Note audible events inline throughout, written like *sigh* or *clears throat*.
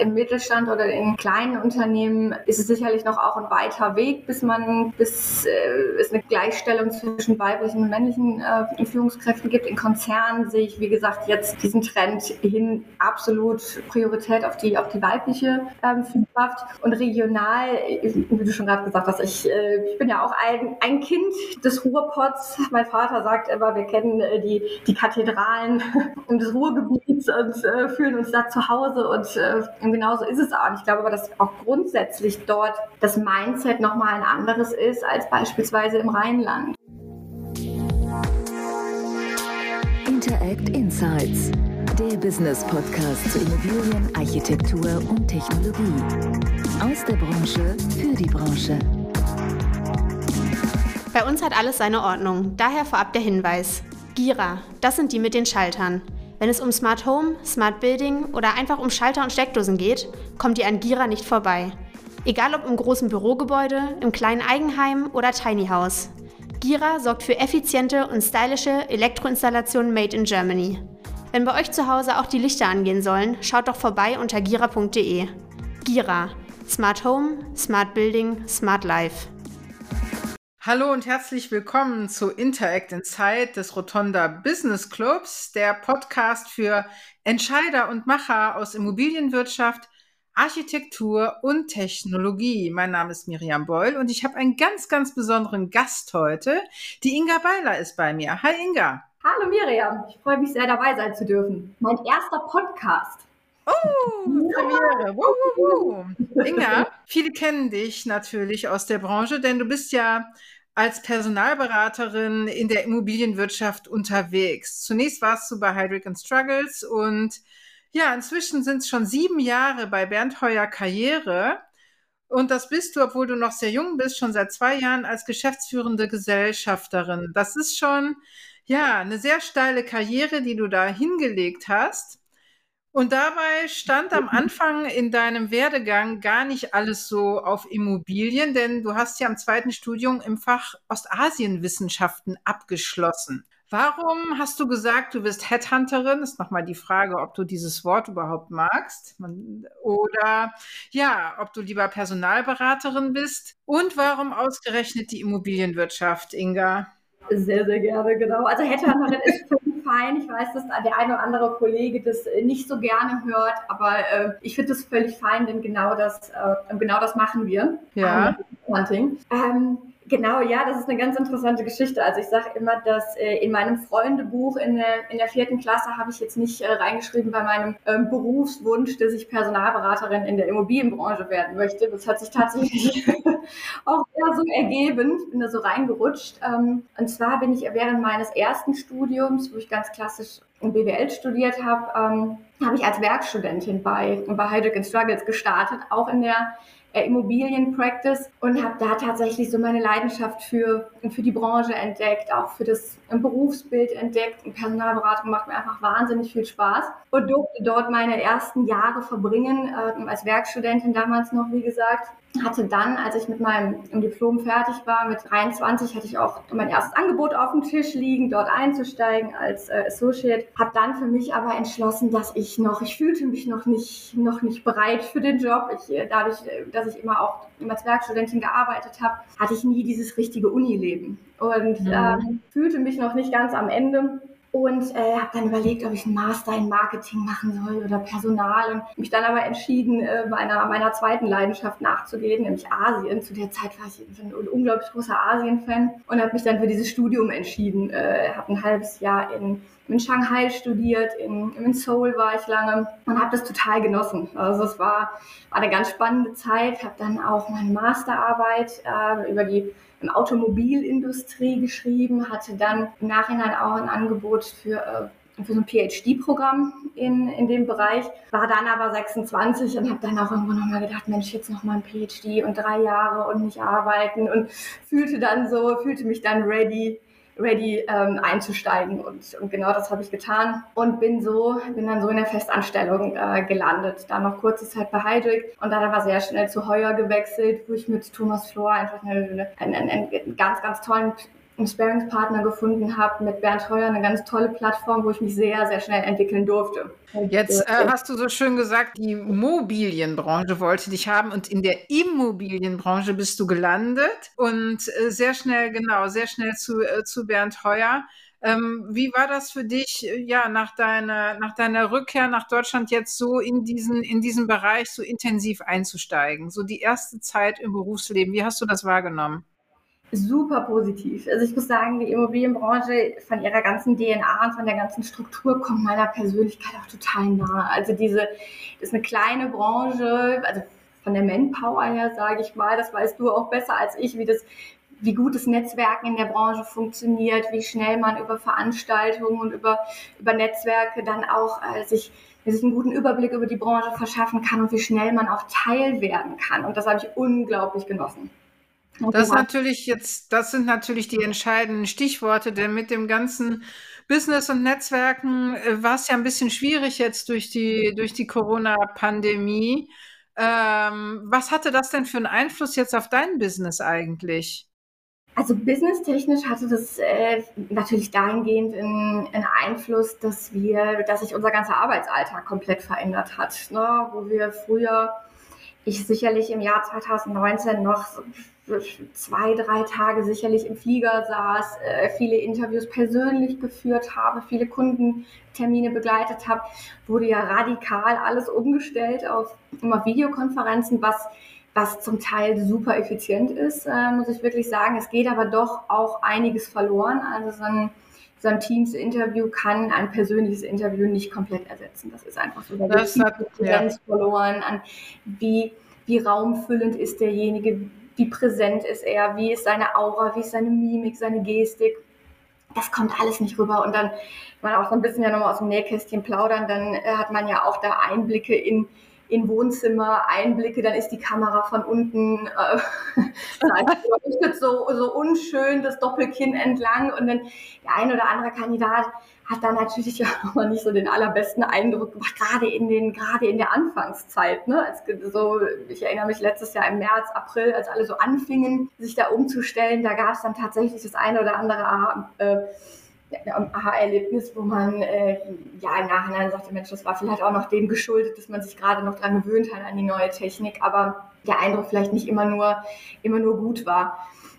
Im Mittelstand oder in kleinen Unternehmen ist es sicherlich noch auch ein weiter Weg, bis man, bis äh, es eine Gleichstellung zwischen weiblichen und männlichen äh, Führungskräften gibt. In Konzernen sehe ich, wie gesagt, jetzt diesen Trend hin absolut Priorität auf die, auf die weibliche ähm, Führungskraft. Und regional, wie du schon gerade gesagt hast, ich, äh, ich bin ja auch ein, ein Kind des Ruhrpots. Mein Vater sagt immer, wir kennen äh, die, die Kathedralen *laughs* des Ruhrgebiets und äh, fühlen uns da zu Hause und, äh, und genauso ist es auch. Ich glaube aber, dass auch grundsätzlich dort das Mindset nochmal ein anderes ist als beispielsweise im Rheinland. Interact Insights, der Business Podcast zu Immobilien, Architektur und Technologie. Aus der Branche für die Branche. Bei uns hat alles seine Ordnung, daher vorab der Hinweis. Gira, das sind die mit den Schaltern. Wenn es um Smart Home, Smart Building oder einfach um Schalter und Steckdosen geht, kommt ihr an Gira nicht vorbei. Egal ob im großen Bürogebäude, im kleinen Eigenheim oder Tiny House. Gira sorgt für effiziente und stylische Elektroinstallationen made in Germany. Wenn bei euch zu Hause auch die Lichter angehen sollen, schaut doch vorbei unter gira.de. Gira. Smart Home, Smart Building, Smart Life. Hallo und herzlich willkommen zu Interact Inside des Rotonda Business Clubs, der Podcast für Entscheider und Macher aus Immobilienwirtschaft, Architektur und Technologie. Mein Name ist Miriam Beul und ich habe einen ganz, ganz besonderen Gast heute. Die Inga Beiler ist bei mir. Hi Inga. Hallo Miriam, ich freue mich sehr dabei sein zu dürfen. Mein erster Podcast. Oh, Premiere. Inga, viele kennen dich natürlich aus der Branche, denn du bist ja als Personalberaterin in der Immobilienwirtschaft unterwegs. Zunächst warst du bei Heidrick Struggles und ja, inzwischen sind es schon sieben Jahre bei Bernd Heuer Karriere. Und das bist du, obwohl du noch sehr jung bist, schon seit zwei Jahren als geschäftsführende Gesellschafterin. Das ist schon, ja, eine sehr steile Karriere, die du da hingelegt hast. Und dabei stand am Anfang in deinem Werdegang gar nicht alles so auf Immobilien, denn du hast ja im zweiten Studium im Fach Ostasienwissenschaften abgeschlossen. Warum hast du gesagt, du bist Headhunterin? Ist nochmal die Frage, ob du dieses Wort überhaupt magst. Oder ja, ob du lieber Personalberaterin bist. Und warum ausgerechnet die Immobilienwirtschaft, Inga? Sehr, sehr gerne, genau. Also Headhunterin ist fein. Ich weiß, dass der eine oder andere Kollege das äh, nicht so gerne hört, aber äh, ich finde das völlig fein, denn genau das, äh, genau das machen wir. Ja. Ähm, Genau, ja, das ist eine ganz interessante Geschichte. Also ich sage immer, dass äh, in meinem Freundebuch in der, in der vierten Klasse habe ich jetzt nicht äh, reingeschrieben bei meinem ähm, Berufswunsch, dass ich Personalberaterin in der Immobilienbranche werden möchte. Das hat sich tatsächlich *laughs* auch eher so ergeben. Bin da so reingerutscht. Ähm, und zwar bin ich während meines ersten Studiums, wo ich ganz klassisch BWL studiert habe, ähm, habe ich als Werkstudentin bei, bei Heidrick Struggles gestartet, auch in der Immobilienpractice und habe da tatsächlich so meine Leidenschaft für, für die Branche entdeckt, auch für das Berufsbild entdeckt. Und Personalberatung macht mir einfach wahnsinnig viel Spaß und durfte dort meine ersten Jahre verbringen, äh, als Werkstudentin damals noch, wie gesagt hatte dann, als ich mit meinem Diplom fertig war, mit 23, hatte ich auch mein erstes Angebot auf dem Tisch liegen, dort einzusteigen als äh, Associate. Habe dann für mich aber entschlossen, dass ich noch, ich fühlte mich noch nicht, noch nicht bereit für den Job. Ich, äh, dadurch, äh, dass ich immer auch als Werkstudentin gearbeitet habe, hatte ich nie dieses richtige Unileben und mhm. ähm, fühlte mich noch nicht ganz am Ende und äh, habe dann überlegt, ob ich einen Master in Marketing machen soll oder Personal und mich dann aber entschieden, äh, meiner, meiner zweiten Leidenschaft nachzugehen, nämlich Asien. Zu der Zeit war ich ein unglaublich großer Asien-Fan und habe mich dann für dieses Studium entschieden. Äh, habe ein halbes Jahr in in Shanghai studiert, in, in Seoul war ich lange und habe das total genossen. Also es war, war eine ganz spannende Zeit, habe dann auch meine Masterarbeit äh, über die Automobilindustrie geschrieben, hatte dann im Nachhinein auch ein Angebot für äh, für so ein PhD-Programm in, in dem Bereich, war dann aber 26 und habe dann auch irgendwo nochmal gedacht, Mensch, jetzt nochmal ein PhD und drei Jahre und nicht arbeiten und fühlte dann so, fühlte mich dann ready, ready ähm, einzusteigen und, und genau das habe ich getan und bin so bin dann so in der Festanstellung äh, gelandet. Dann noch kurze Zeit bei Heidrick und dann aber sehr schnell zu Heuer gewechselt, wo ich mit Thomas Flor einfach eine, einen, einen, einen ganz ganz tollen einen Sparingspartner gefunden habe mit Bernd Heuer, eine ganz tolle Plattform, wo ich mich sehr, sehr schnell entwickeln durfte. Jetzt äh, hast du so schön gesagt, die Immobilienbranche wollte dich haben und in der Immobilienbranche bist du gelandet und äh, sehr schnell, genau, sehr schnell zu, äh, zu Bernd Heuer. Ähm, wie war das für dich, äh, ja, nach deiner, nach deiner Rückkehr nach Deutschland jetzt so in diesen, in diesen Bereich so intensiv einzusteigen? So die erste Zeit im Berufsleben. Wie hast du das wahrgenommen? Super positiv. Also ich muss sagen, die Immobilienbranche von ihrer ganzen DNA und von der ganzen Struktur kommt meiner Persönlichkeit auch total nahe. Also diese, ist eine kleine Branche, also von der Manpower her, sage ich mal, das weißt du auch besser als ich, wie das wie gut das Netzwerken in der Branche funktioniert, wie schnell man über Veranstaltungen und über, über Netzwerke dann auch äh, sich, sich einen guten Überblick über die Branche verschaffen kann und wie schnell man auch Teil werden kann. Und das habe ich unglaublich genossen. Das natürlich jetzt, das sind natürlich die entscheidenden Stichworte, denn mit dem ganzen Business und Netzwerken äh, war es ja ein bisschen schwierig jetzt durch die, durch die Corona-Pandemie. Ähm, was hatte das denn für einen Einfluss jetzt auf dein Business eigentlich? Also businesstechnisch hatte das äh, natürlich dahingehend einen, Einfluss, dass wir, dass sich unser ganzer Arbeitsalltag komplett verändert hat. Ne? Wo wir früher, ich sicherlich im Jahr 2019 noch zwei, drei Tage sicherlich im Flieger saß, äh, viele Interviews persönlich geführt habe, viele Kundentermine begleitet habe, wurde ja radikal alles umgestellt auf immer Videokonferenzen, was was zum Teil super effizient ist, äh, muss ich wirklich sagen. Es geht aber doch auch einiges verloren. Also so ein, so ein Teams-Interview kann ein persönliches Interview nicht komplett ersetzen. Das ist einfach so. Da das hat ja. verloren an wie, wie raumfüllend ist derjenige, wie präsent ist er, wie ist seine Aura, wie ist seine Mimik, seine Gestik. Das kommt alles nicht rüber. Und dann, wenn man auch so ein bisschen ja nochmal aus dem Nähkästchen plaudern, dann äh, hat man ja auch da Einblicke in in Wohnzimmer Einblicke, dann ist die Kamera von unten äh, *laughs* so, so unschön das Doppelkinn entlang und dann der ein oder andere Kandidat hat da natürlich *laughs* auch nochmal nicht so den allerbesten Eindruck gemacht, gerade in den, gerade in der Anfangszeit. Ne? Als, so, ich erinnere mich letztes Jahr im März, April, als alle so anfingen, sich da umzustellen, da gab es dann tatsächlich das eine oder andere äh, Aha-Erlebnis, wo man äh, ja im Nachhinein sagte, Mensch, das war vielleicht auch noch dem geschuldet, dass man sich gerade noch dran gewöhnt hat an die neue Technik, aber der Eindruck vielleicht nicht immer nur, immer nur gut war.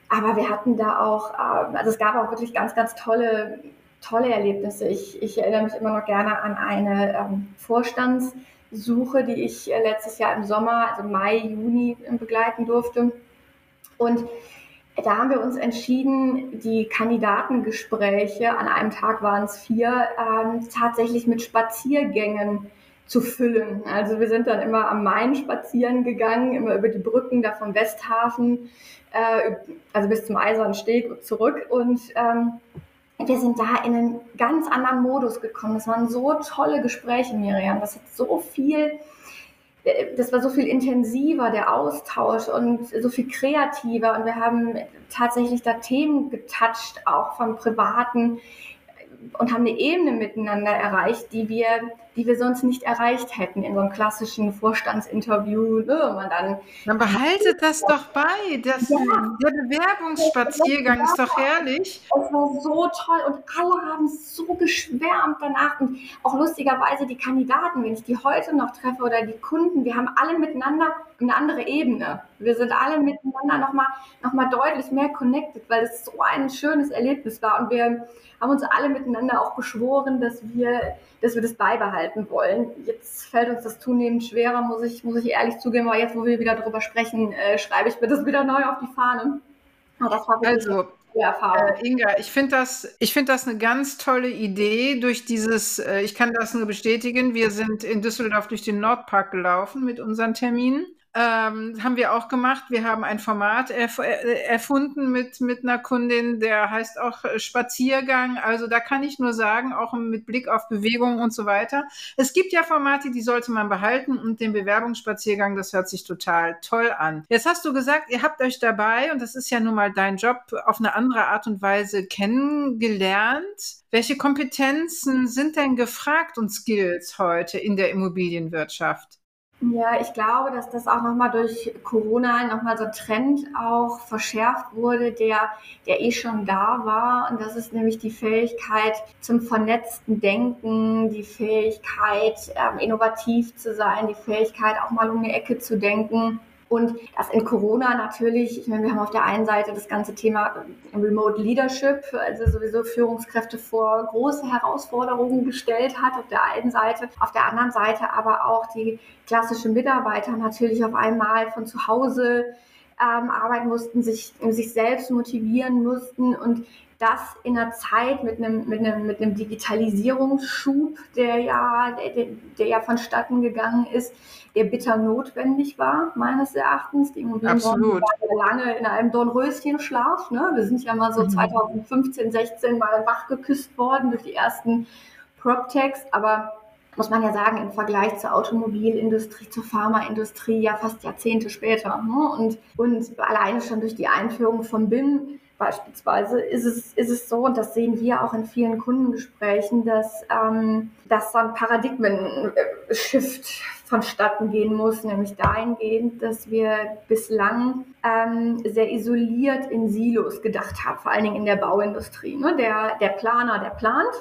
Aber wir hatten da auch, äh, also es gab auch wirklich ganz, ganz tolle, tolle Erlebnisse. Ich, ich erinnere mich immer noch gerne an eine ähm, Vorstandssuche, die ich äh, letztes Jahr im Sommer, also Mai, Juni begleiten durfte. Und da haben wir uns entschieden, die Kandidatengespräche, an einem Tag waren es vier, ähm, tatsächlich mit Spaziergängen zu füllen. Also wir sind dann immer am Main spazieren gegangen, immer über die Brücken da vom Westhafen, äh, also bis zum Eisernen Steg zurück und ähm, wir sind da in einen ganz anderen Modus gekommen. Das waren so tolle Gespräche, Miriam. Das hat so viel das war so viel intensiver, der Austausch und so viel kreativer. Und wir haben tatsächlich da Themen getoucht, auch vom Privaten, und haben eine Ebene miteinander erreicht, die wir, die wir sonst nicht erreicht hätten in so einem klassischen Vorstandsinterview. Ne, man dann, dann behaltet das doch bei. Das, ja. Der Bewerbungsspaziergang ist doch herrlich. Es war so toll und alle haben so geschwärmt danach. Und auch lustigerweise die Kandidaten, wenn ich die heute noch treffe oder die Kunden, wir haben alle miteinander eine andere Ebene. Wir sind alle miteinander nochmal noch mal deutlich mehr connected, weil es so ein schönes Erlebnis war. Und wir haben uns alle miteinander auch beschworen, dass wir, dass wir das beibehalten wollen. Jetzt fällt uns das zunehmend schwerer, muss ich, muss ich ehrlich zugeben. Aber jetzt, wo wir wieder darüber sprechen, äh, schreibe ich mir das wieder neu auf die Fahne. also, äh, Inga, ich finde das, ich finde das eine ganz tolle Idee durch dieses, äh, ich kann das nur bestätigen. Wir sind in Düsseldorf durch den Nordpark gelaufen mit unseren Terminen. Ähm, haben wir auch gemacht. Wir haben ein Format erf äh, erfunden mit, mit einer Kundin, der heißt auch äh, Spaziergang. Also da kann ich nur sagen, auch mit Blick auf Bewegung und so weiter. Es gibt ja Formate, die sollte man behalten und den Bewerbungsspaziergang, das hört sich total toll an. Jetzt hast du gesagt, ihr habt euch dabei, und das ist ja nun mal dein Job, auf eine andere Art und Weise kennengelernt. Welche Kompetenzen sind denn gefragt und Skills heute in der Immobilienwirtschaft? Ja, ich glaube, dass das auch nochmal durch Corona nochmal so ein Trend auch verschärft wurde, der, der eh schon da war. Und das ist nämlich die Fähigkeit zum vernetzten Denken, die Fähigkeit, ähm, innovativ zu sein, die Fähigkeit, auch mal um eine Ecke zu denken. Und das in Corona natürlich, ich meine, wir haben auf der einen Seite das ganze Thema Remote Leadership, also sowieso Führungskräfte vor große Herausforderungen gestellt hat, auf der einen Seite, auf der anderen Seite aber auch die klassischen Mitarbeiter natürlich auf einmal von zu Hause ähm, arbeiten mussten, sich, sich selbst motivieren mussten und das in einer Zeit mit einem, mit einem, mit einem Digitalisierungsschub, der ja, der, der ja vonstatten gegangen ist, der bitter notwendig war, meines Erachtens. Die Immobilienbranche war lange in einem Dornröschenschlaf. Ne? Wir sind ja mal so mhm. 2015, 16 mal wachgeküsst worden durch die ersten PropTechs, aber muss man ja sagen, im Vergleich zur Automobilindustrie, zur Pharmaindustrie ja fast Jahrzehnte später. Ne? Und, und alleine schon durch die Einführung von BIM beispielsweise ist es, ist es so, und das sehen wir auch in vielen Kundengesprächen, dass, ähm, dass so ein Paradigmen-Shift vonstatten gehen muss, nämlich dahingehend, dass wir bislang ähm, sehr isoliert in Silos gedacht haben, vor allen Dingen in der Bauindustrie. Ne? Der, der Planer, der plant,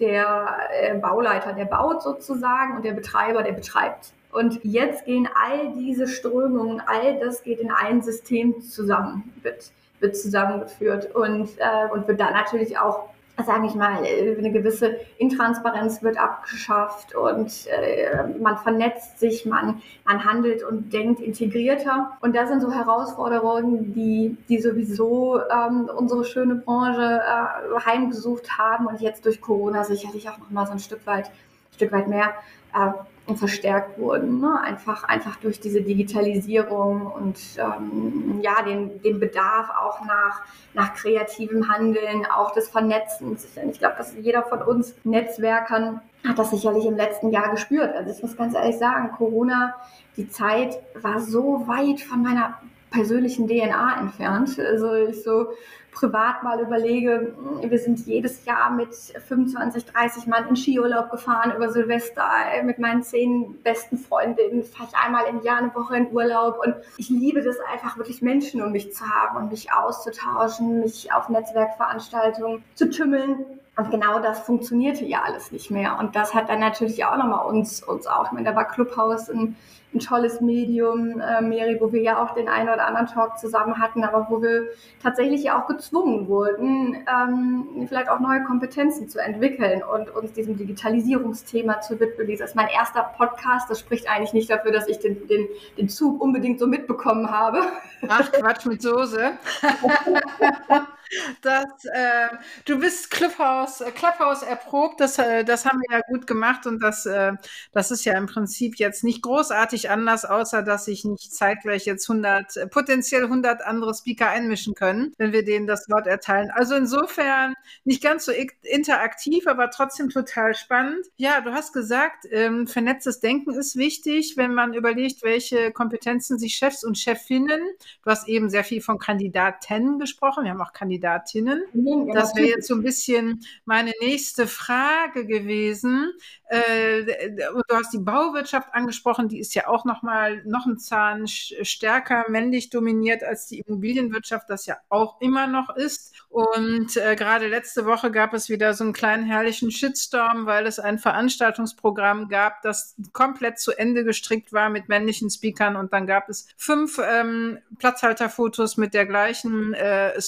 der äh, Bauleiter, der baut sozusagen und der Betreiber, der betreibt. Und jetzt gehen all diese Strömungen, all das geht in ein System zusammen. Wird wird zusammengeführt und, äh, und wird dann natürlich auch sage ich mal, eine gewisse Intransparenz wird abgeschafft und äh, man vernetzt sich, man, man handelt und denkt integrierter. Und das sind so Herausforderungen, die, die sowieso ähm, unsere schöne Branche äh, heimgesucht haben und jetzt durch Corona sicherlich auch nochmal so ein Stück weit, Stück weit mehr äh, verstärkt wurden. Ne? Einfach, einfach durch diese Digitalisierung und ähm, ja, den, den Bedarf auch nach, nach kreativem Handeln, auch des Vernetzens. Ich glaube, dass jeder von uns Netzwerkern hat das sicherlich im letzten Jahr gespürt. Also ich muss ganz ehrlich sagen, Corona, die Zeit war so weit von meiner persönlichen DNA entfernt. Also ich so privat mal überlege, wir sind jedes Jahr mit 25, 30 Mann in Skiurlaub gefahren über Silvester mit meinen zehn besten Freundinnen, fahre ich einmal im Jahr eine Woche in Urlaub und ich liebe das einfach wirklich Menschen um mich zu haben und mich auszutauschen, mich auf Netzwerkveranstaltungen zu tümmeln. Und genau das funktionierte ja alles nicht mehr. Und das hat dann natürlich auch nochmal uns, uns auch, ich meine, da war Clubhouse ein ein tolles Medium, äh, Mary, wo wir ja auch den einen oder anderen Talk zusammen hatten, aber wo wir tatsächlich ja auch gezwungen wurden, ähm, vielleicht auch neue Kompetenzen zu entwickeln und uns diesem Digitalisierungsthema zu widmen. Das ist mein erster Podcast. Das spricht eigentlich nicht dafür, dass ich den, den, den Zug unbedingt so mitbekommen habe. Ach, Quatsch mit Soße. *laughs* Das, äh, du bist Clubhouse, äh, Clubhouse erprobt, das, äh, das haben wir ja gut gemacht und das, äh, das ist ja im Prinzip jetzt nicht großartig anders, außer dass sich nicht zeitgleich jetzt 100, äh, potenziell 100 andere Speaker einmischen können, wenn wir denen das Wort erteilen. Also insofern nicht ganz so interaktiv, aber trotzdem total spannend. Ja, du hast gesagt, ähm, vernetztes Denken ist wichtig, wenn man überlegt, welche Kompetenzen sich Chefs und Chefinnen, du hast eben sehr viel von Kandidaten gesprochen, wir haben auch Kandidaten Kandidatinnen. Das wäre jetzt so ein bisschen meine nächste Frage gewesen. Äh, du hast die Bauwirtschaft angesprochen, die ist ja auch noch mal noch ein Zahn stärker männlich dominiert als die Immobilienwirtschaft, das ja auch immer noch ist. Und äh, gerade letzte Woche gab es wieder so einen kleinen herrlichen Shitstorm, weil es ein Veranstaltungsprogramm gab, das komplett zu Ende gestrickt war mit männlichen Speakern und dann gab es fünf ähm, Platzhalterfotos mit der gleichen äh,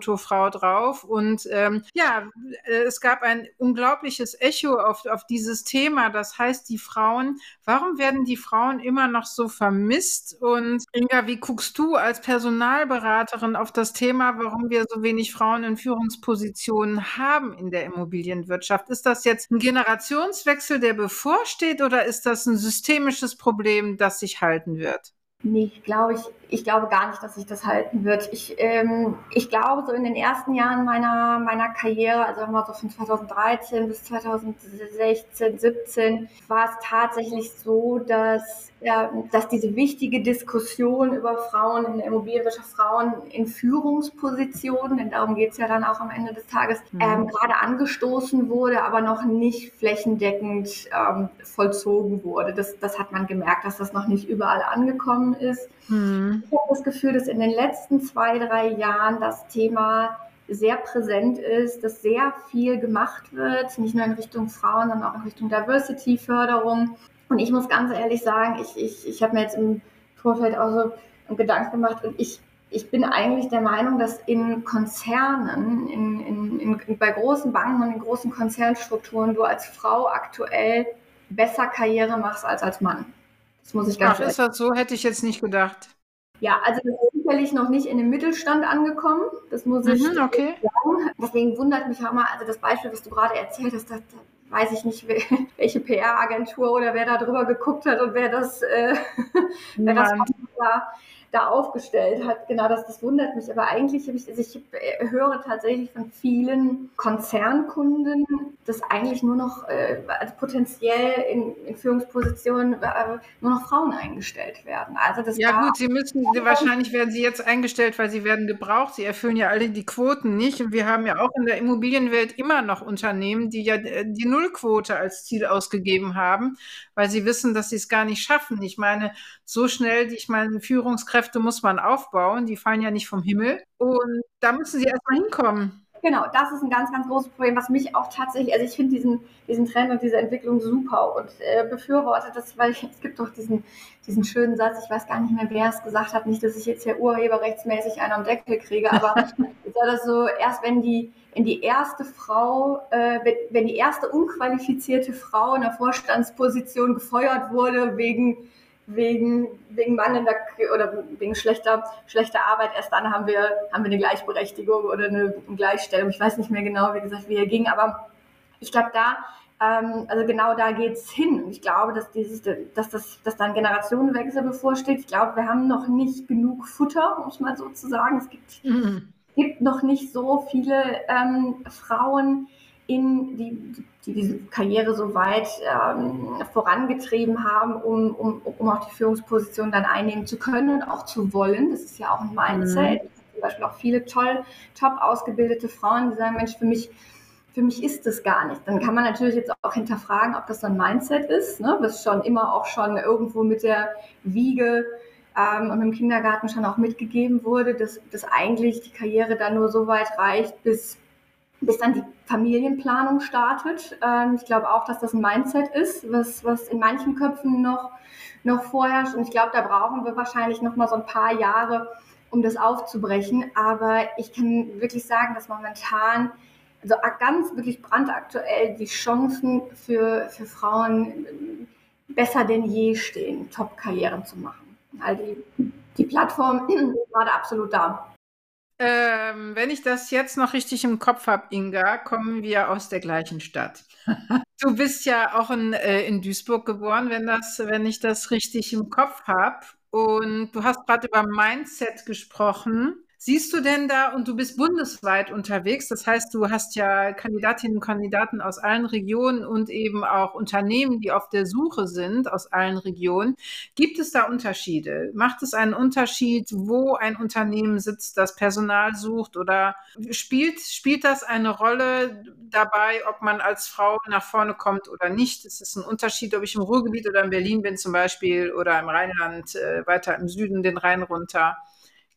Stockfotofrau drauf und ähm, ja, äh, es gab ein unglaubliches Echo auf, auf dieses Thema, das heißt die Frauen, warum werden die Frauen immer noch so vermisst? Und Inga, wie guckst du als Personalberaterin auf das Thema, warum wir so wenig Frauen in Führungspositionen haben in der Immobilienwirtschaft? Ist das jetzt ein Generationswechsel, der bevorsteht oder ist das ein systemisches Problem, das sich halten wird? Nee, glaube ich, ich glaube gar nicht, dass sich das halten wird. Ich, ähm, ich glaube, so in den ersten Jahren meiner, meiner Karriere, also mal so von 2013 bis 2016, 17, war es tatsächlich so, dass ja, dass diese wichtige Diskussion über Frauen in der Immobilienwirtschaft, Frauen in Führungspositionen, denn darum geht es ja dann auch am Ende des Tages, mhm. ähm, gerade angestoßen wurde, aber noch nicht flächendeckend ähm, vollzogen wurde. Das, das hat man gemerkt, dass das noch nicht überall angekommen ist. Mhm. Ich habe das Gefühl, dass in den letzten zwei, drei Jahren das Thema sehr präsent ist, dass sehr viel gemacht wird, nicht nur in Richtung Frauen, sondern auch in Richtung Diversity-Förderung. Und ich muss ganz ehrlich sagen, ich, ich, ich habe mir jetzt im Vorfeld auch so einen Gedanken gemacht und ich, ich bin eigentlich der Meinung, dass in Konzernen, in, in, in, bei großen Banken und in großen Konzernstrukturen du als Frau aktuell besser Karriere machst als als Mann. Das muss ich ganz Ach, ist das so? Hätte ich jetzt nicht gedacht. Ja, also das ist sicherlich noch nicht in den Mittelstand angekommen. Das muss ich mhm, okay. sagen. Deswegen wundert mich auch mal, also das Beispiel, was du gerade erzählt hast, das, weiß ich nicht, *laughs* welche PR-Agentur oder wer da drüber geguckt hat und wer das, äh, *laughs* wer das war da aufgestellt hat. Genau, das, das wundert mich. Aber eigentlich ich, also ich äh, höre tatsächlich von vielen Konzernkunden, dass eigentlich nur noch äh, also potenziell in, in Führungspositionen äh, nur noch Frauen eingestellt werden. Also das ja gut, sie müssen, *laughs* wahrscheinlich werden sie jetzt eingestellt, weil sie werden gebraucht. Sie erfüllen ja alle die Quoten nicht. Und wir haben ja auch in der Immobilienwelt immer noch Unternehmen, die ja äh, die Nullquote als Ziel ausgegeben haben, weil sie wissen, dass sie es gar nicht schaffen. Ich meine, so schnell, ich meine, Führungskräfte muss man aufbauen, die fallen ja nicht vom Himmel. Und da müssen sie erstmal hinkommen. Genau, das ist ein ganz, ganz großes Problem, was mich auch tatsächlich, also ich finde diesen, diesen Trend und diese Entwicklung super und äh, befürworte das, weil ich, es gibt doch diesen, diesen schönen Satz, ich weiß gar nicht mehr, wer es gesagt hat, nicht, dass ich jetzt hier urheberrechtsmäßig einen am Deckel kriege, aber *laughs* ist das so, erst wenn die, wenn die erste Frau, äh, wenn, wenn die erste unqualifizierte Frau in der Vorstandsposition gefeuert wurde wegen wegen, wegen mangelnder oder wegen schlechter, schlechter Arbeit. Erst dann haben wir, haben wir eine Gleichberechtigung oder eine Gleichstellung. Ich weiß nicht mehr genau, wie gesagt, wie er ging, aber ich glaube, da, ähm, also genau da geht es hin. Und ich glaube, dass, dieses, dass, das, dass da ein Generationenwechsel bevorsteht. Ich glaube, wir haben noch nicht genug Futter, um es mal so zu sagen. Es gibt, mhm. gibt noch nicht so viele ähm, Frauen, in die, die diese Karriere so weit ähm, vorangetrieben haben, um, um, um auch die Führungsposition dann einnehmen zu können und auch zu wollen. Das ist ja auch ein Mindset. Mhm. Zum Beispiel auch viele toll, top ausgebildete Frauen, die sagen, Mensch, für mich, für mich ist das gar nicht. Dann kann man natürlich jetzt auch hinterfragen, ob das so ein Mindset ist, ne? was schon immer auch schon irgendwo mit der Wiege ähm, und im Kindergarten schon auch mitgegeben wurde, dass, dass eigentlich die Karriere dann nur so weit reicht, bis bis dann die Familienplanung startet. Ähm, ich glaube auch, dass das ein Mindset ist, was, was in manchen Köpfen noch, noch vorherrscht. Und ich glaube, da brauchen wir wahrscheinlich noch mal so ein paar Jahre, um das aufzubrechen. Aber ich kann wirklich sagen, dass momentan, also ganz wirklich brandaktuell, die Chancen für, für Frauen besser denn je stehen, Top-Karrieren zu machen. Also die, die Plattform *clears throat* ist gerade absolut da. Ähm, wenn ich das jetzt noch richtig im Kopf habe, Inga, kommen wir aus der gleichen Stadt. *laughs* du bist ja auch in, äh, in Duisburg geboren, wenn, das, wenn ich das richtig im Kopf habe. Und du hast gerade über Mindset gesprochen. Siehst du denn da, und du bist bundesweit unterwegs, das heißt, du hast ja Kandidatinnen und Kandidaten aus allen Regionen und eben auch Unternehmen, die auf der Suche sind aus allen Regionen. Gibt es da Unterschiede? Macht es einen Unterschied, wo ein Unternehmen sitzt, das Personal sucht oder spielt, spielt das eine Rolle dabei, ob man als Frau nach vorne kommt oder nicht? Ist es ein Unterschied, ob ich im Ruhrgebiet oder in Berlin bin zum Beispiel oder im Rheinland, äh, weiter im Süden den Rhein runter?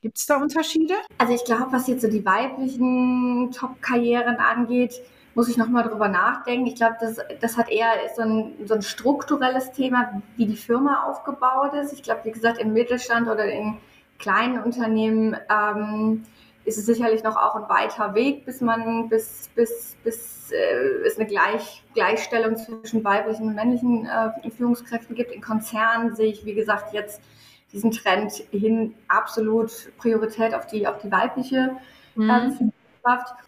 Gibt es da Unterschiede? Also ich glaube, was jetzt so die weiblichen Top-Karrieren angeht, muss ich nochmal drüber nachdenken. Ich glaube, das, das hat eher so ein, so ein strukturelles Thema, wie die Firma aufgebaut ist. Ich glaube, wie gesagt, im Mittelstand oder in kleinen Unternehmen ähm, ist es sicherlich noch auch ein weiter Weg, bis man, bis, bis, bis äh, es eine Gleich, Gleichstellung zwischen weiblichen und männlichen äh, Führungskräften gibt. In Konzernen sehe ich, wie gesagt, jetzt diesen Trend hin absolut Priorität auf die, auf die weibliche mhm. ähm,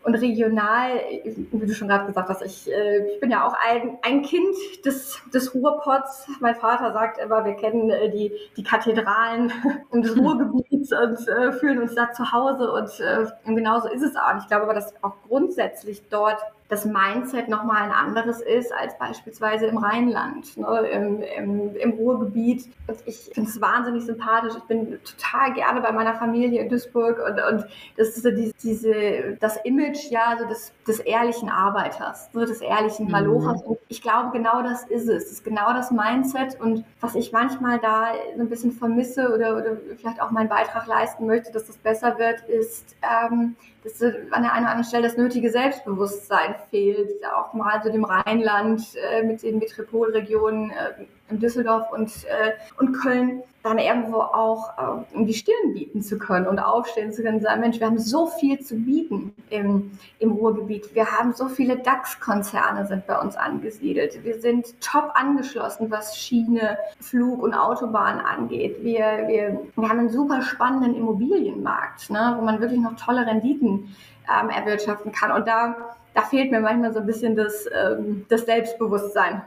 und regional, wie du schon gerade gesagt hast, ich, äh, ich bin ja auch ein, ein Kind des, des Ruhrpots. Mein Vater sagt immer, wir kennen äh, die, die Kathedralen *laughs* des Ruhrgebiets und äh, fühlen uns da zu Hause und, äh, und genauso ist es auch. Ich glaube aber, dass auch grundsätzlich dort das Mindset nochmal ein anderes ist als beispielsweise im Rheinland, ne, im, im, im Ruhrgebiet. Und ich finde es wahnsinnig sympathisch. Ich bin total gerne bei meiner Familie in Duisburg und, und das ist so diese, diese, das Image ja so des, des ehrlichen Arbeiters, so des ehrlichen Malochers. Mhm. Und ich glaube, genau das ist es. Das ist genau das Mindset und was ich manchmal da so ein bisschen vermisse oder, oder vielleicht auch meinen Beitrag leisten möchte, dass das besser wird, ist, ähm, dass an der einen oder anderen Stelle das nötige Selbstbewusstsein fehlt. Auch mal so dem Rheinland äh, mit den Metropolregionen äh, in Düsseldorf und, äh, und Köln dann irgendwo auch äh, die Stirn bieten zu können und aufstehen zu können und sagen, Mensch, wir haben so viel zu bieten im, im Ruhrgebiet. Wir haben so viele DAX-Konzerne sind bei uns angesiedelt. Wir sind top angeschlossen, was Schiene, Flug und Autobahn angeht. Wir, wir, wir haben einen super spannenden Immobilienmarkt, ne, wo man wirklich noch tolle Renditen ähm, erwirtschaften kann. Und da, da fehlt mir manchmal so ein bisschen das, ähm, das Selbstbewusstsein.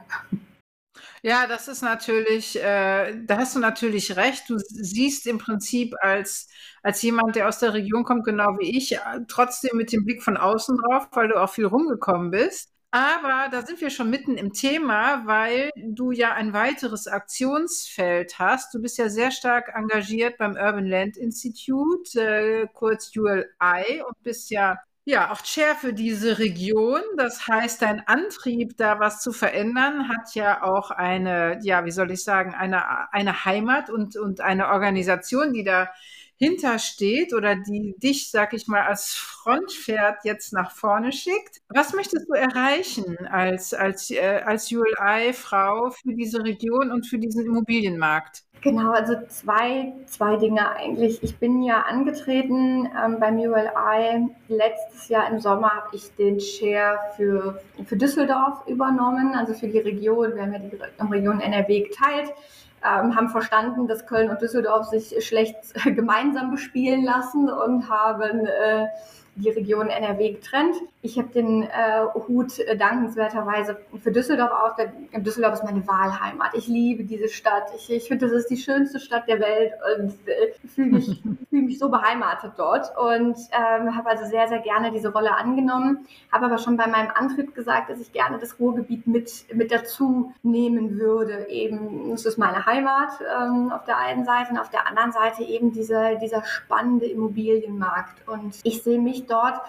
Ja, das ist natürlich, äh, da hast du natürlich recht. Du siehst im Prinzip als, als jemand, der aus der Region kommt, genau wie ich, äh, trotzdem mit dem Blick von außen drauf, weil du auch viel rumgekommen bist. Aber da sind wir schon mitten im Thema, weil du ja ein weiteres Aktionsfeld hast. Du bist ja sehr stark engagiert beim Urban Land Institute, äh, kurz ULI, und bist ja ja, auch Chair für diese Region. Das heißt, dein Antrieb, da was zu verändern, hat ja auch eine, ja, wie soll ich sagen, eine, eine Heimat und, und eine Organisation, die dahinter steht oder die dich, sag ich mal, als Frontpferd jetzt nach vorne schickt. Was möchtest du erreichen als, als, äh, als ULI-Frau für diese Region und für diesen Immobilienmarkt? Genau, also zwei, zwei Dinge eigentlich. Ich bin ja angetreten ähm, beim ULI. Letztes Jahr im Sommer habe ich den Chair für, für Düsseldorf übernommen, also für die Region. Wir haben ja die Region NRW geteilt, ähm, haben verstanden, dass Köln und Düsseldorf sich schlecht *laughs* gemeinsam bespielen lassen und haben äh, die Region NRW getrennt. Ich habe den äh, Hut äh, dankenswerterweise für Düsseldorf auf. Düsseldorf ist meine Wahlheimat. Ich liebe diese Stadt. Ich, ich finde, das ist die schönste Stadt der Welt und äh, fühle mich, *laughs* fühl mich so beheimatet dort und ähm, habe also sehr, sehr gerne diese Rolle angenommen. Habe aber schon bei meinem Antritt gesagt, dass ich gerne das Ruhrgebiet mit, mit dazu nehmen würde. Eben, es ist meine Heimat ähm, auf der einen Seite und auf der anderen Seite eben dieser, dieser spannende Immobilienmarkt. Und ich sehe mich dort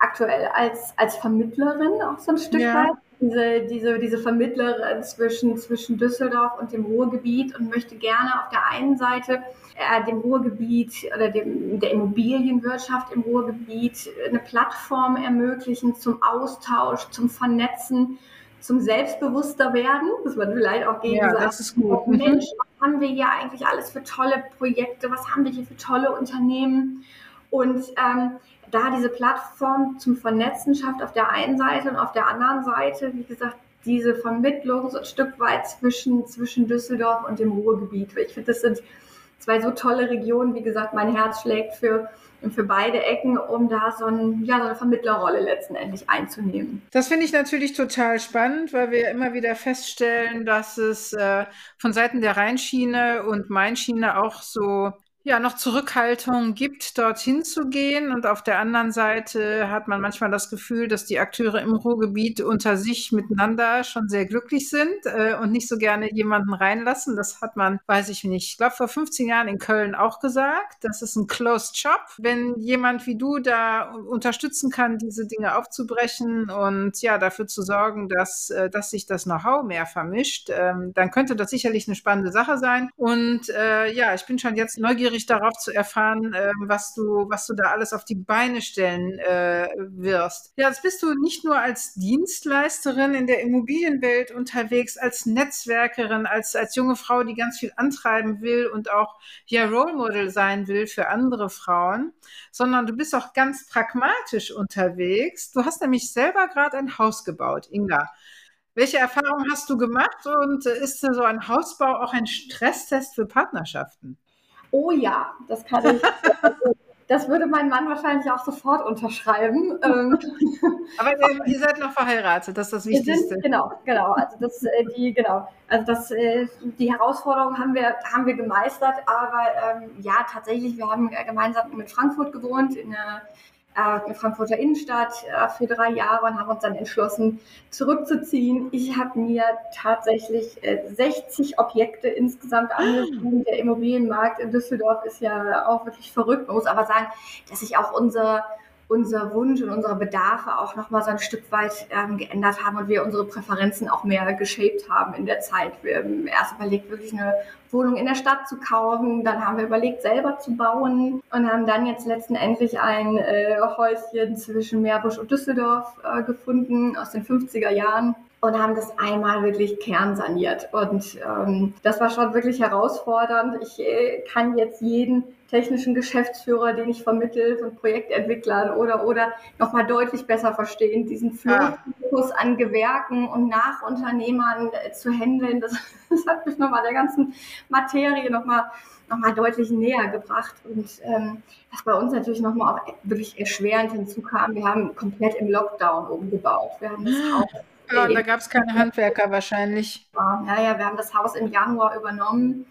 aktuell als, als Vermittlerin auch so ein Stück ja. weit. Diese, diese, diese Vermittlerin zwischen, zwischen Düsseldorf und dem Ruhrgebiet und möchte gerne auf der einen Seite äh, dem Ruhrgebiet oder dem, der Immobilienwirtschaft im Ruhrgebiet eine Plattform ermöglichen zum Austausch, zum Vernetzen, zum selbstbewusster werden, dass man vielleicht auch gegen ja, das ist gut. Mensch, was haben wir hier eigentlich alles für tolle Projekte, was haben wir hier für tolle Unternehmen und ähm, da diese Plattform zum Vernetzen schafft auf der einen Seite und auf der anderen Seite, wie gesagt, diese Vermittlung so ein Stück weit zwischen, zwischen Düsseldorf und dem Ruhrgebiet. Ich finde, das sind zwei so tolle Regionen. Wie gesagt, mein Herz schlägt für, für beide Ecken, um da so, ein, ja, so eine Vermittlerrolle letztendlich einzunehmen. Das finde ich natürlich total spannend, weil wir immer wieder feststellen, dass es äh, von Seiten der Rheinschiene und Mainschiene auch so ja noch Zurückhaltung gibt, dorthin zu gehen. Und auf der anderen Seite hat man manchmal das Gefühl, dass die Akteure im Ruhrgebiet unter sich miteinander schon sehr glücklich sind äh, und nicht so gerne jemanden reinlassen. Das hat man, weiß ich nicht, ich glaube vor 15 Jahren in Köln auch gesagt. Das ist ein Closed Shop. Wenn jemand wie du da unterstützen kann, diese Dinge aufzubrechen und ja, dafür zu sorgen, dass, äh, dass sich das Know-how mehr vermischt, ähm, dann könnte das sicherlich eine spannende Sache sein. Und äh, ja, ich bin schon jetzt neugierig, neugierig darauf zu erfahren, äh, was du, was du da alles auf die Beine stellen äh, wirst. Ja, jetzt bist du nicht nur als Dienstleisterin in der Immobilienwelt unterwegs, als Netzwerkerin, als, als junge Frau, die ganz viel antreiben will und auch ja Role Model sein will für andere Frauen, sondern du bist auch ganz pragmatisch unterwegs. Du hast nämlich selber gerade ein Haus gebaut, Inga. Welche Erfahrungen hast du gemacht und ist so ein Hausbau auch ein Stresstest für Partnerschaften? Oh ja, das kann ich. *laughs* das würde mein Mann wahrscheinlich auch sofort unterschreiben. Ähm, *laughs* Aber ähm, ihr seid noch verheiratet, das ist das Wichtigste. Sind, genau, genau. Also das, äh, die, genau. Also das, äh, die Herausforderung haben wir, haben wir gemeistert. Aber ähm, ja, tatsächlich, wir haben gemeinsam in Frankfurt gewohnt, in einer äh, Frankfurter Innenstadt äh, für drei Jahre und haben uns dann entschlossen, zurückzuziehen. Ich habe mir tatsächlich äh, 60 Objekte insgesamt ah. angesehen. Der Immobilienmarkt in Düsseldorf ist ja auch wirklich verrückt. Man muss aber sagen, dass sich auch unser unser Wunsch und unsere Bedarfe auch nochmal so ein Stück weit ähm, geändert haben und wir unsere Präferenzen auch mehr geshaped haben in der Zeit. Wir haben erst überlegt, wirklich eine Wohnung in der Stadt zu kaufen, dann haben wir überlegt, selber zu bauen und haben dann jetzt letztendlich ein äh, Häuschen zwischen Meerbusch und Düsseldorf äh, gefunden aus den 50er Jahren und haben das einmal wirklich kernsaniert. Und ähm, das war schon wirklich herausfordernd. Ich äh, kann jetzt jeden technischen Geschäftsführer, den ich vermittle von Projektentwicklern oder oder nochmal deutlich besser verstehen, diesen Führungsfokus ja. an Gewerken und Nachunternehmern äh, zu handeln. Das, *laughs* das hat mich nochmal der ganzen Materie nochmal noch mal deutlich näher gebracht. Und ähm, was bei uns natürlich nochmal auch wirklich erschwerend hinzukam, wir haben komplett im Lockdown umgebaut. Wir haben das Haus ja, da gab es keine *laughs* Handwerker wahrscheinlich. Ja, ja, wir haben das Haus im Januar übernommen,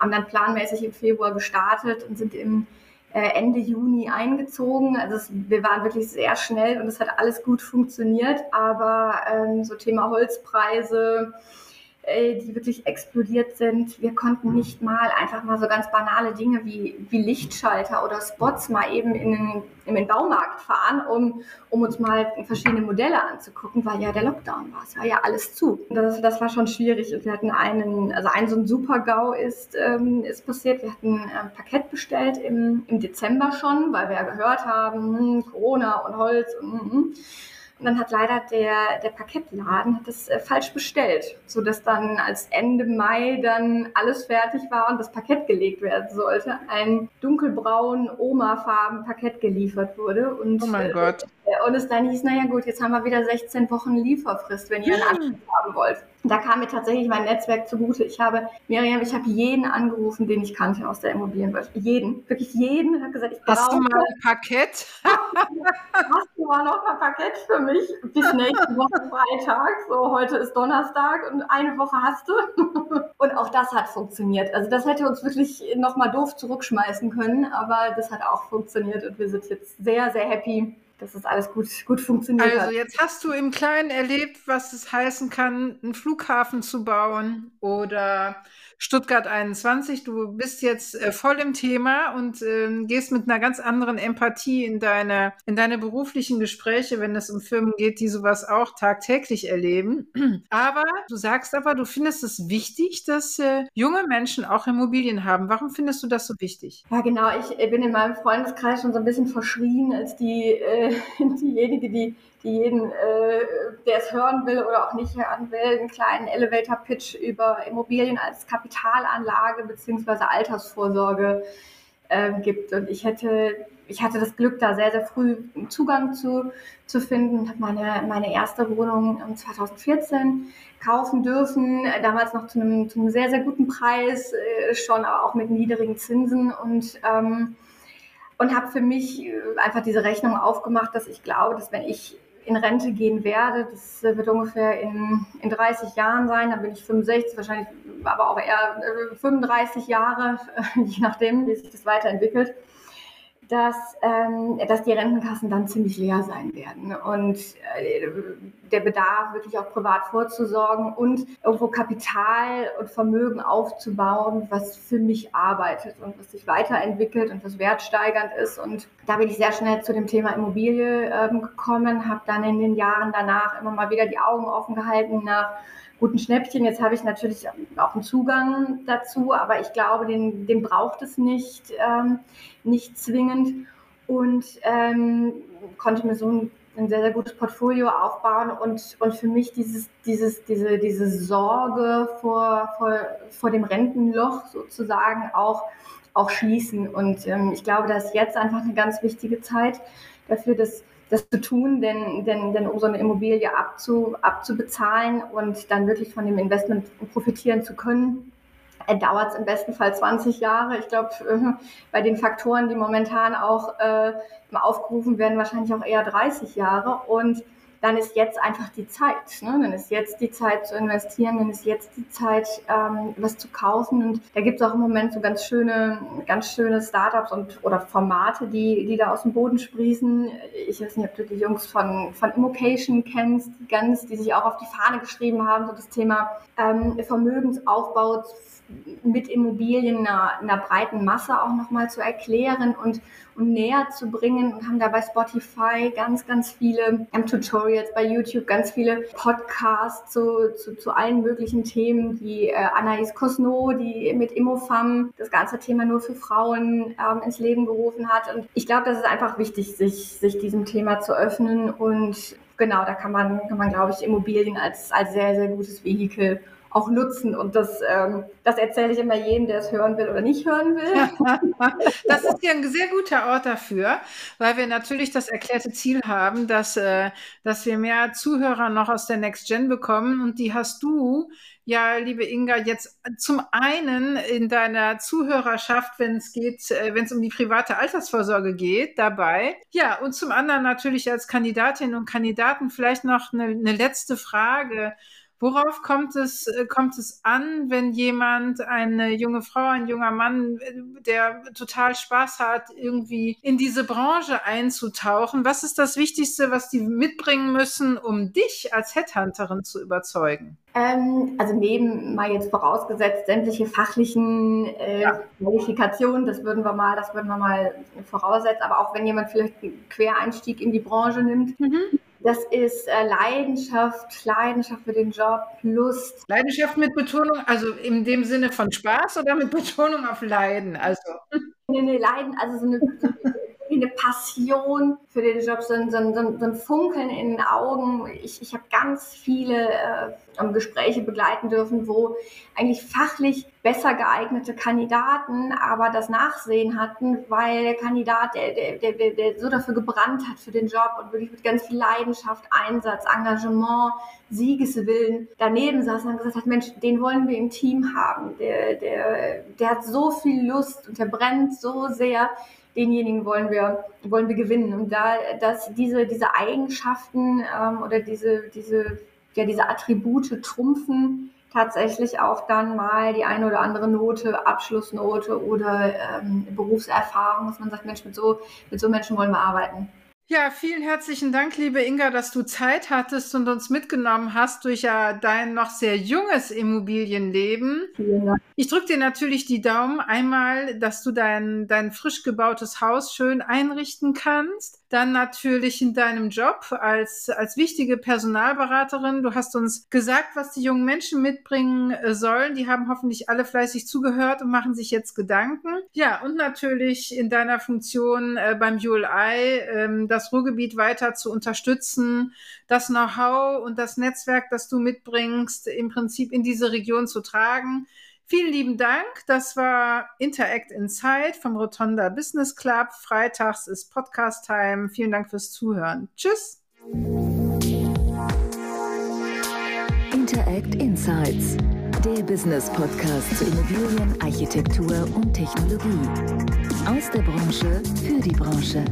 haben dann planmäßig im Februar gestartet und sind im äh, Ende Juni eingezogen. Also es, wir waren wirklich sehr schnell und es hat alles gut funktioniert. Aber ähm, so Thema Holzpreise, die wirklich explodiert sind. Wir konnten nicht mal einfach mal so ganz banale Dinge wie, wie Lichtschalter oder Spots mal eben in den, in den Baumarkt fahren, um, um uns mal verschiedene Modelle anzugucken, weil ja der Lockdown war. Es war ja alles zu. Das, das war schon schwierig. Wir hatten einen, also ein so ein Super-GAU ist, ähm, ist passiert. Wir hatten ein Parkett bestellt im, im Dezember schon, weil wir ja gehört haben, hm, Corona und Holz und, hm, hm. Und dann hat leider der, der Parkettladen hat das äh, falsch bestellt, sodass dann als Ende Mai dann alles fertig war und das Parkett gelegt werden sollte. Ein dunkelbraun Oma-farben Parkett geliefert wurde. Und, oh mein äh, Gott. Äh, und es dann hieß, naja gut, jetzt haben wir wieder 16 Wochen Lieferfrist, wenn ihr einen Anschluss haben wollt. Da kam mir tatsächlich mein Netzwerk zugute. Ich habe, Miriam, ich habe jeden angerufen, den ich kannte aus der Immobilienwirtschaft. Jeden, wirklich jeden. Ich habe gesagt, ich brauche... Hast du mal ein Parkett? *laughs* hast du mal noch ein Parkett für mich? Bis nächste Woche Freitag. So, heute ist Donnerstag und eine Woche hast du. *laughs* und auch das hat funktioniert. Also das hätte uns wirklich nochmal doof zurückschmeißen können, aber das hat auch funktioniert und wir sind jetzt sehr, sehr happy dass das alles gut, gut funktioniert also, hat. Also jetzt hast du im Kleinen erlebt, was es heißen kann, einen Flughafen zu bauen oder Stuttgart 21. Du bist jetzt äh, voll im Thema und äh, gehst mit einer ganz anderen Empathie in deine, in deine beruflichen Gespräche, wenn es um Firmen geht, die sowas auch tagtäglich erleben. *clears throat* Aber du sagst aber, du findest es wichtig, dass äh, junge Menschen auch Immobilien haben. Warum findest du das so wichtig? Ja, genau. Ich bin in meinem Freundeskreis schon so ein bisschen verschrien als die, äh, *laughs* diejenige, die die jeden, äh, der es hören will oder auch nicht hören will, einen kleinen Elevator-Pitch über Immobilien als Kapitalanlage beziehungsweise Altersvorsorge äh, gibt. Und ich hätte, ich hatte das Glück, da sehr, sehr früh Zugang zu, zu finden. Habe meine, meine erste Wohnung 2014 kaufen dürfen, damals noch zu einem, zu einem sehr, sehr guten Preis, äh, schon aber auch mit niedrigen Zinsen und ähm, und habe für mich äh, einfach diese Rechnung aufgemacht, dass ich glaube, dass wenn ich in Rente gehen werde. Das wird ungefähr in, in 30 Jahren sein. Dann bin ich 65, wahrscheinlich aber auch eher 35 äh, Jahre, *laughs* je nachdem, wie sich das weiterentwickelt dass, ähm, dass die Rentenkassen dann ziemlich leer sein werden und äh, der Bedarf, wirklich auch privat vorzusorgen und irgendwo Kapital und Vermögen aufzubauen, was für mich arbeitet und was sich weiterentwickelt und was wertsteigernd ist. Und da bin ich sehr schnell zu dem Thema Immobilie ähm, gekommen, habe dann in den Jahren danach immer mal wieder die Augen offen gehalten nach guten Schnäppchen. Jetzt habe ich natürlich auch einen Zugang dazu, aber ich glaube, den, den braucht es nicht, ähm, nicht zwingend und ähm, konnte mir so ein, ein, sehr, sehr gutes Portfolio aufbauen und, und für mich dieses, dieses, diese, diese Sorge vor, vor, vor dem Rentenloch sozusagen auch, auch schließen. Und ähm, ich glaube, da ist jetzt einfach eine ganz wichtige Zeit dafür, dass das zu tun, denn, denn, denn um so eine Immobilie abzu, abzubezahlen und dann wirklich von dem Investment profitieren zu können, äh, dauert es im besten Fall 20 Jahre. Ich glaube, äh, bei den Faktoren, die momentan auch äh, aufgerufen werden, wahrscheinlich auch eher 30 Jahre. Und dann ist jetzt einfach die Zeit. Ne? Dann ist jetzt die Zeit zu investieren, dann ist jetzt die Zeit, ähm, was zu kaufen. Und da gibt es auch im Moment so ganz schöne, ganz schöne Startups und oder Formate, die, die da aus dem Boden sprießen. Ich weiß nicht, ob du die Jungs von, von Immocation kennst, die ganz, die sich auch auf die Fahne geschrieben haben, so das Thema ähm, Vermögensaufbau mit Immobilien einer, einer breiten Masse auch nochmal zu erklären und, und näher zu bringen und haben da bei Spotify ganz, ganz viele Tutorials, bei YouTube ganz viele Podcasts zu, zu, zu allen möglichen Themen. Die äh, Anaïs Cosno, die mit Immofam das ganze Thema nur für Frauen ähm, ins Leben gerufen hat. Und ich glaube, das ist einfach wichtig, sich, sich diesem Thema zu öffnen und genau, da kann man, kann man, glaube ich, Immobilien als, als sehr, sehr gutes Vehikel auch nutzen. Und das, ähm, das erzähle ich immer jedem, der es hören will oder nicht hören will. *laughs* das ist ja ein sehr guter Ort dafür, weil wir natürlich das erklärte Ziel haben, dass, äh, dass wir mehr Zuhörer noch aus der Next Gen bekommen. Und die hast du ja, liebe Inga, jetzt zum einen in deiner Zuhörerschaft, wenn es geht, äh, wenn es um die private Altersvorsorge geht, dabei. Ja, und zum anderen natürlich als Kandidatinnen und Kandidaten vielleicht noch eine, eine letzte Frage. Worauf kommt es, äh, kommt es an, wenn jemand, eine junge Frau, ein junger Mann, äh, der total Spaß hat, irgendwie in diese Branche einzutauchen? Was ist das Wichtigste, was die mitbringen müssen, um dich als Headhunterin zu überzeugen? Ähm, also neben mal jetzt vorausgesetzt sämtliche fachlichen äh, ja. Qualifikationen, das würden wir mal, das würden wir mal voraussetzen. Aber auch wenn jemand vielleicht einen Quereinstieg in die Branche nimmt, mhm. Das ist äh, Leidenschaft, Leidenschaft für den Job, Lust. Leidenschaft mit Betonung, also in dem Sinne von Spaß oder mit Betonung auf Leiden? Also. Nee, nee, Leiden, also so eine, eine Passion für den Job, so ein, so ein, so ein Funkeln in den Augen. Ich, ich habe ganz viele äh, Gespräche begleiten dürfen, wo eigentlich fachlich besser geeignete Kandidaten aber das Nachsehen hatten, weil der Kandidat, der, der, der, der so dafür gebrannt hat für den Job und wirklich mit ganz viel Leidenschaft, Einsatz, Engagement, Siegeswillen daneben saß und gesagt hat, Mensch, den wollen wir im Team haben. Der, der, der hat so viel Lust und der brennt so sehr denjenigen wollen wir, wollen wir gewinnen. Und da, dass diese, diese Eigenschaften ähm, oder diese, diese, ja, diese Attribute trumpfen tatsächlich auch dann mal die eine oder andere Note, Abschlussnote oder ähm, Berufserfahrung, dass man sagt, Mensch, mit so, mit so Menschen wollen wir arbeiten. Ja, vielen herzlichen Dank, liebe Inga, dass du Zeit hattest und uns mitgenommen hast durch ja dein noch sehr junges Immobilienleben. Dank. Ich drücke dir natürlich die Daumen einmal, dass du dein, dein frisch gebautes Haus schön einrichten kannst. Dann natürlich in deinem Job als, als wichtige Personalberaterin. Du hast uns gesagt, was die jungen Menschen mitbringen äh, sollen. Die haben hoffentlich alle fleißig zugehört und machen sich jetzt Gedanken. Ja, und natürlich in deiner Funktion äh, beim ULI, äh, das Ruhrgebiet weiter zu unterstützen, das Know-how und das Netzwerk, das du mitbringst, im Prinzip in diese Region zu tragen. Vielen lieben Dank. Das war Interact Inside vom Rotonda Business Club. Freitags ist Podcast Time. Vielen Dank fürs Zuhören. Tschüss. Interact Insights, der Business Podcast zu Immobilien, Architektur und Technologie. Aus der Branche für die Branche.